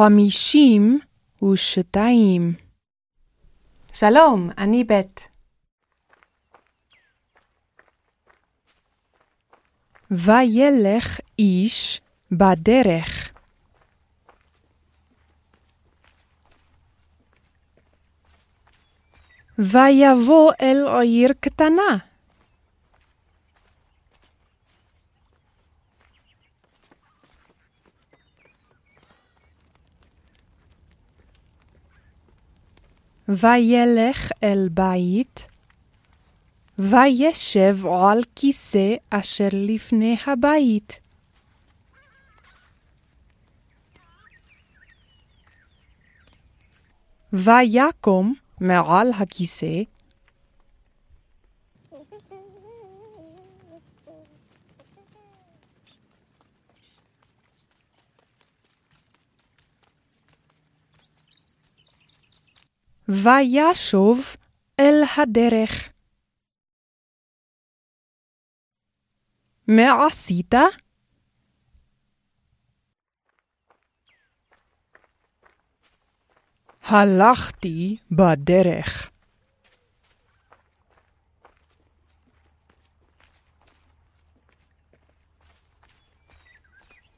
חמישים ושתיים. שלום, אני בית. וילך איש בדרך. ויבוא אל עיר קטנה. וילך אל בית, וישב על כיסא אשר לפני הבית. ויקום מעל הכיסא, וישוב אל הדרך. מה עשית? הלכתי בדרך.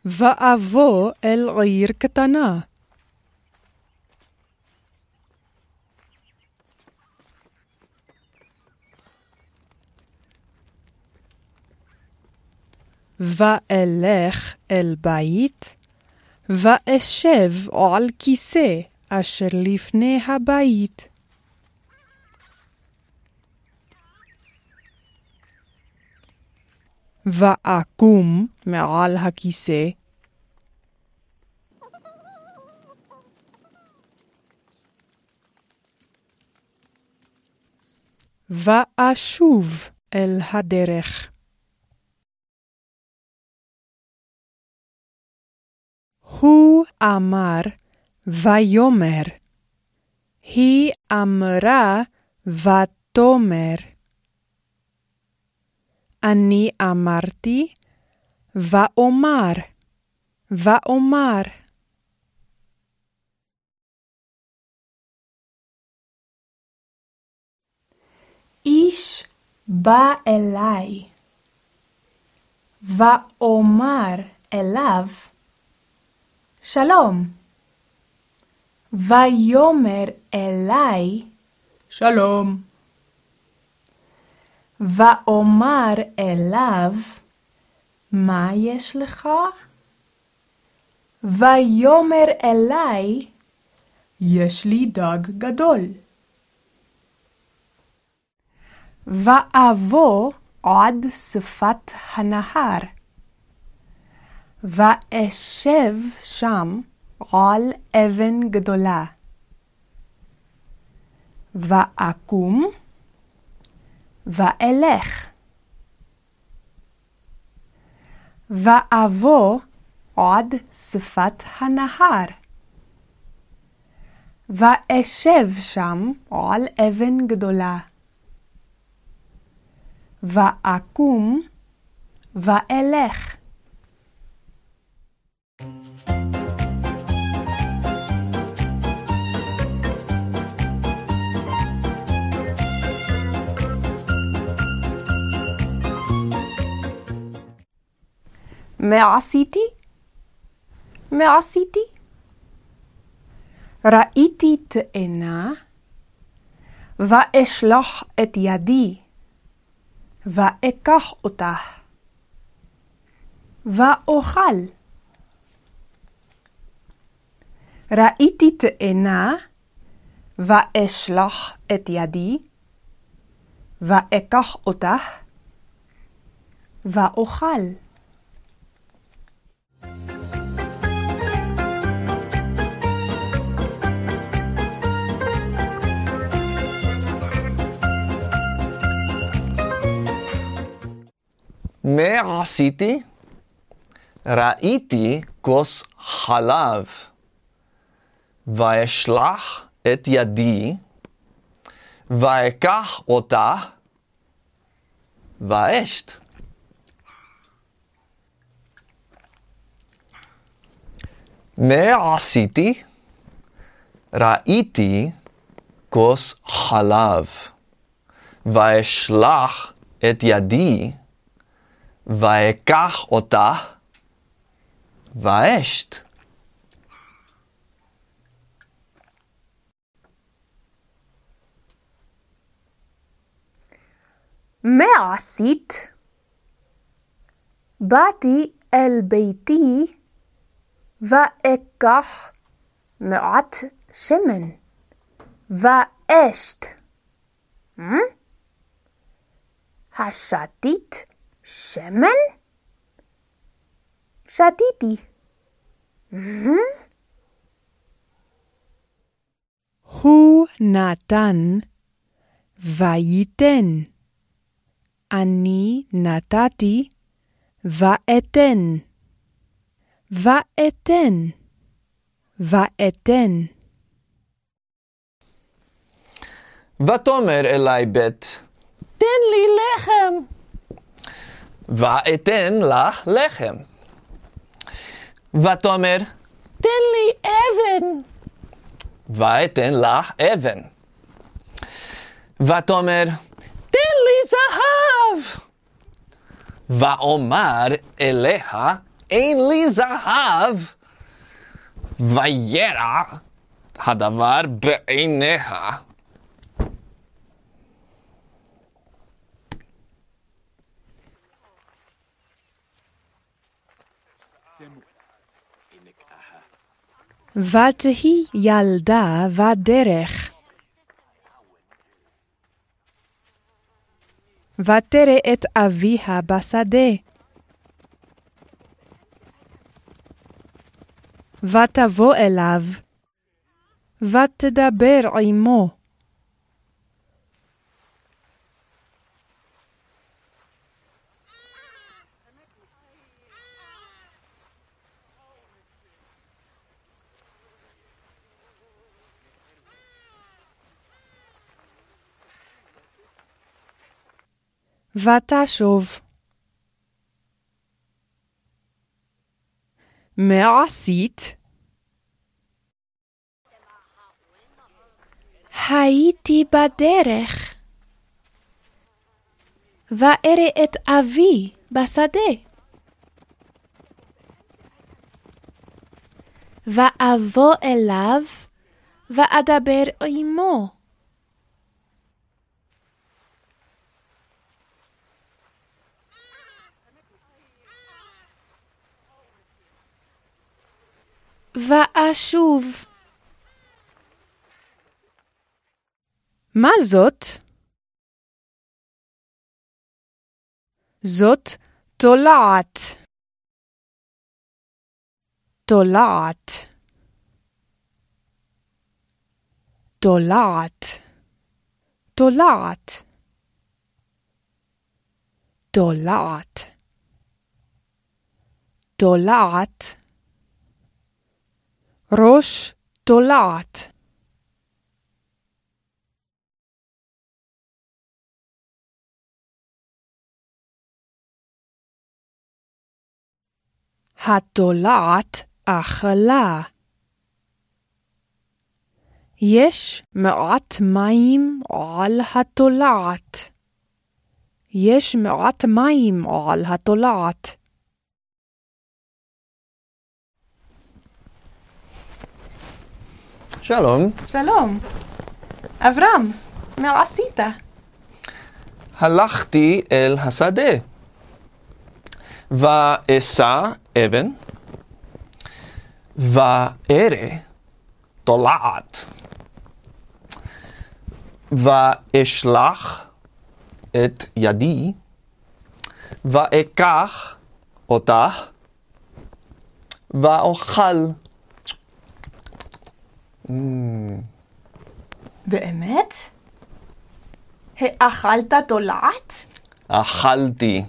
ואבוא אל עיר קטנה. ואלך אל בית, ואשב על כיסא אשר לפני הבית. ואקום מעל הכיסא, ואשוב אל הדרך. הוא אמר ויאמר, היא אמרה ותאמר. אני אמרתי ואומר, ואומר. איש בא אליי, ואומר אליו, שלום. ויאמר אלי, שלום. ואומר אליו, מה יש לך? ויאמר אלי, יש לי דג גדול. ואבוא עד שפת הנהר. ואשב שם על אבן גדולה. ואקום ואלך. ואבוא עד שפת הנהר. ואשב שם על אבן גדולה. ואקום ואלך. מה עשיתי? מה עשיתי? ראיתי תאנה, ואשלח את ידי, ואקח אותה, ואוכל. ראיתי תאנה, ואשלח את ידי, ואקח אותה, ואוכל. מה עשיתי? ראיתי כוס חלב, ואשלח את ידי, ואקח אותה, ואשת. מה עשיתי? ראיתי כוס חלב, ואשלח את ידי, ואקח אותה, ואשת. מה עשית? באתי אל ביתי ואקח מעט שמן ואשת. Hmm? השתית שמן? שתיתי. Hmm? הוא נתן וייתן. אני נתתי ואתן. ואתן. ואתן. ותאמר אלי בית, תן לי לחם. ואתן לה לחם. ותאמר, תן לי אבן. ואתן לה אבן. ותאמר, תן לי זהב. ואומר אליה, אין לי זהב. וירע הדבר בעיניה. ותהי ילדה בדרך. ותרא את אביה בשדה. ותבוא אליו, ותדבר עמו. ותשוב. מה עשית? הייתי בדרך, וארא את אבי בשדה. ואבוא אליו, ואדבר עמו. ואשוב. מה זאת? זאת תולעת. תולעת. תולעת. תולעת. תולעת. תולעת. ראש תולעת. התולעת אכלה. יש מעט מים על התולעת. יש מעט מים על התולעת. שלום, שלום. אברהם, מה עשית? הלכתי אל השדה, ואשא אבן, וארא תולעת, ואשלח את ידי, ואקח אותה, ואוכל. באמת? האכלת תולעת? אכלתי.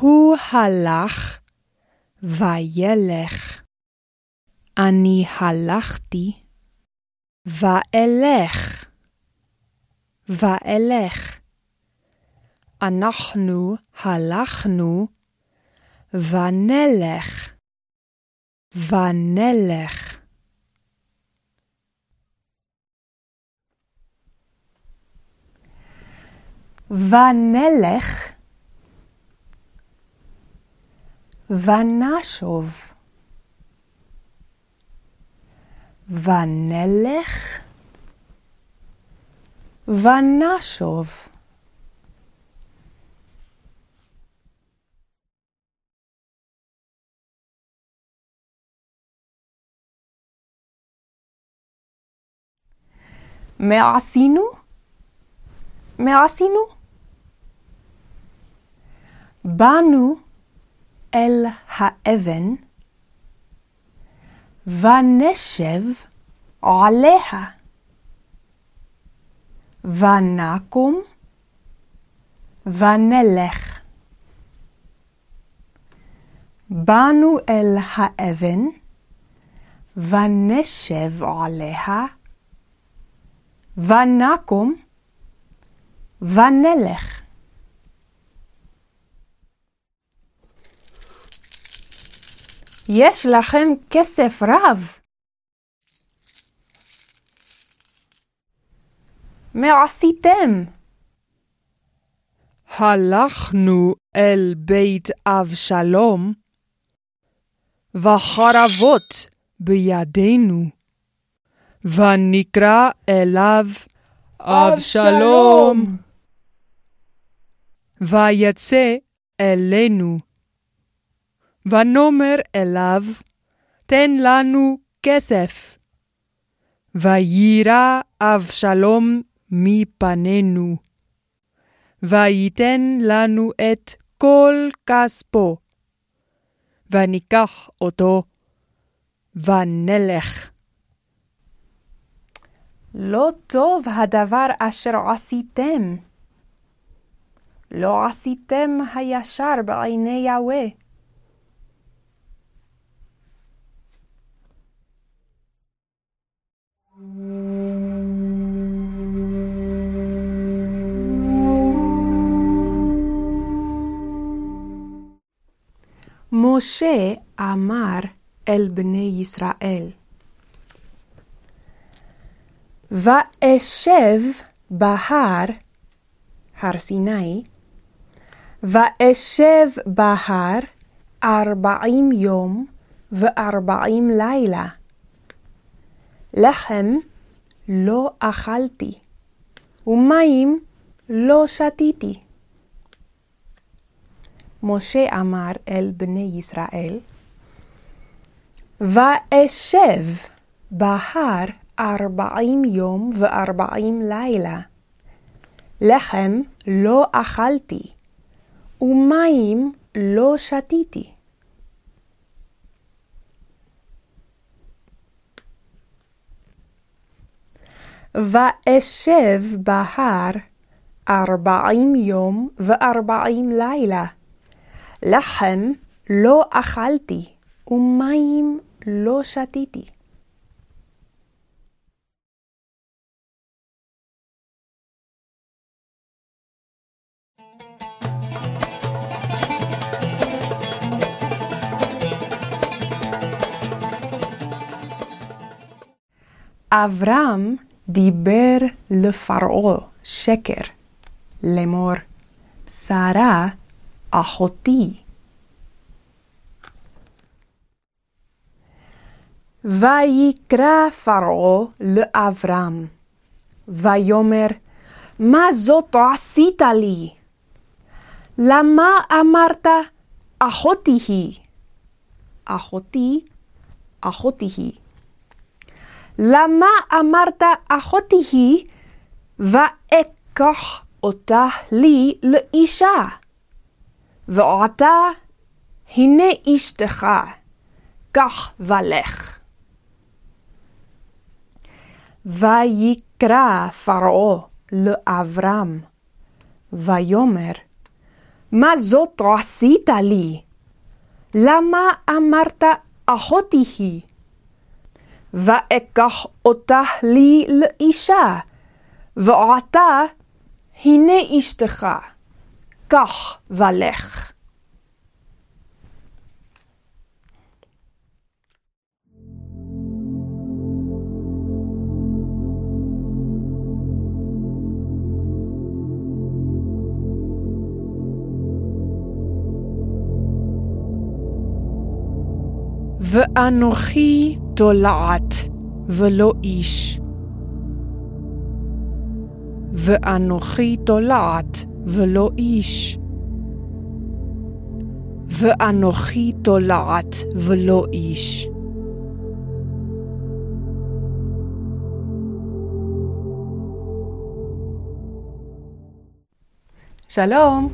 הוא הלך וילך. אני הלכתי ואלך. ואלך. אנחנו הלכנו ונלך. ונלך. ונלך ונשוב. ונלך ונשוב. מה עשינו? מה עשינו? באנו אל האבן ונשב עליה. ונקום ונלך. באנו אל האבן ונשב עליה. ונקום ונלך. יש לכם כסף רב. מה עשיתם? הלכנו אל בית אבשלום, וחרבות בידינו, ונקרא אליו אבשלום, ויצא אלינו. ונאמר אליו, תן לנו כסף. ויירא אבשלום מפנינו, וייתן לנו את כל כספו, וניקח אותו, ונלך. לא טוב הדבר אשר עשיתם. לא עשיתם הישר בעיני יהוה. משה אמר אל בני ישראל, ואשב בהר, הר סיני, ואשב בהר ארבעים יום וארבעים לילה. לחם לא אכלתי, ומים לא שתיתי. משה אמר אל בני ישראל, ואשב בהר ארבעים יום וארבעים לילה. לחם לא אכלתי, ומים לא שתיתי. ואשב בהר ארבעים יום וארבעים לילה. לחם לא אכלתי, ומים לא שתיתי. אברהם דיבר לפרעה שקר, לאמור, שרה אחותי. ויקרא פרעה לאברהם, ויאמר, מה זאת עשית לי? למה אמרת אחותי היא? אחותי, אחותי היא. למה אמרת אחותי היא, ואקח אותה לי לאישה? ועתה, הנה אשתך, קח ולך. ויקרא פרעה לאברהם, ויאמר, מה זאת עשית לי? למה אמרת אחותי היא? ואקח אותה לי לאישה, ועתה הנה אשתך, קח ולך. ואנוכי תולעת ולא איש. ואנוכי תולעת ולא איש. ואנוכי תולעת ולא איש. שלום.